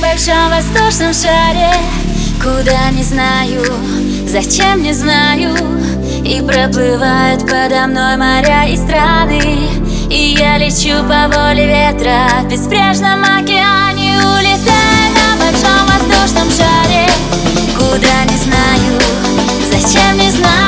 большом воздушном шаре. Куда не знаю, зачем не знаю. И проплывают подо мной моря и страны. И я лечу по воле ветра в беспрежном океане. Улетая на большом воздушном шаре. Куда не знаю, зачем не знаю.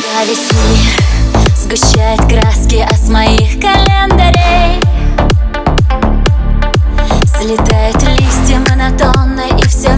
Когда весь мир сгущает краски с моих календарей. Слетают листья монотонно и все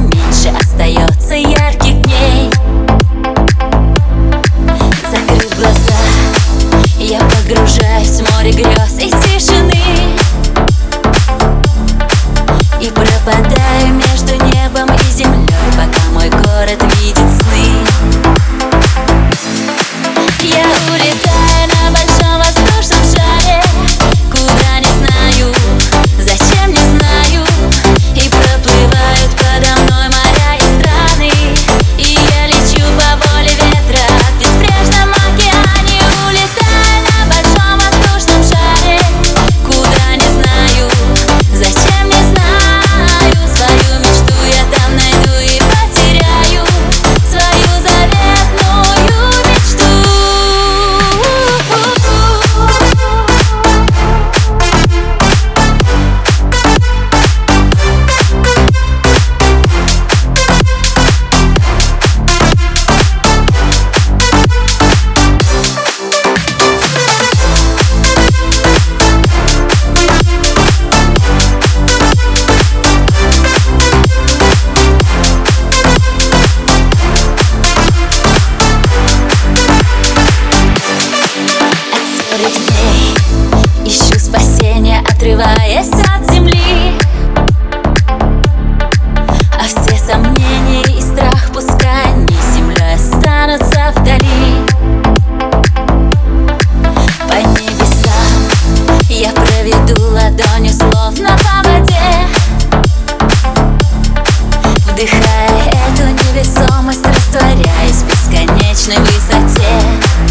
Вдыхая эту невесомость, растворяясь в бесконечной высоте.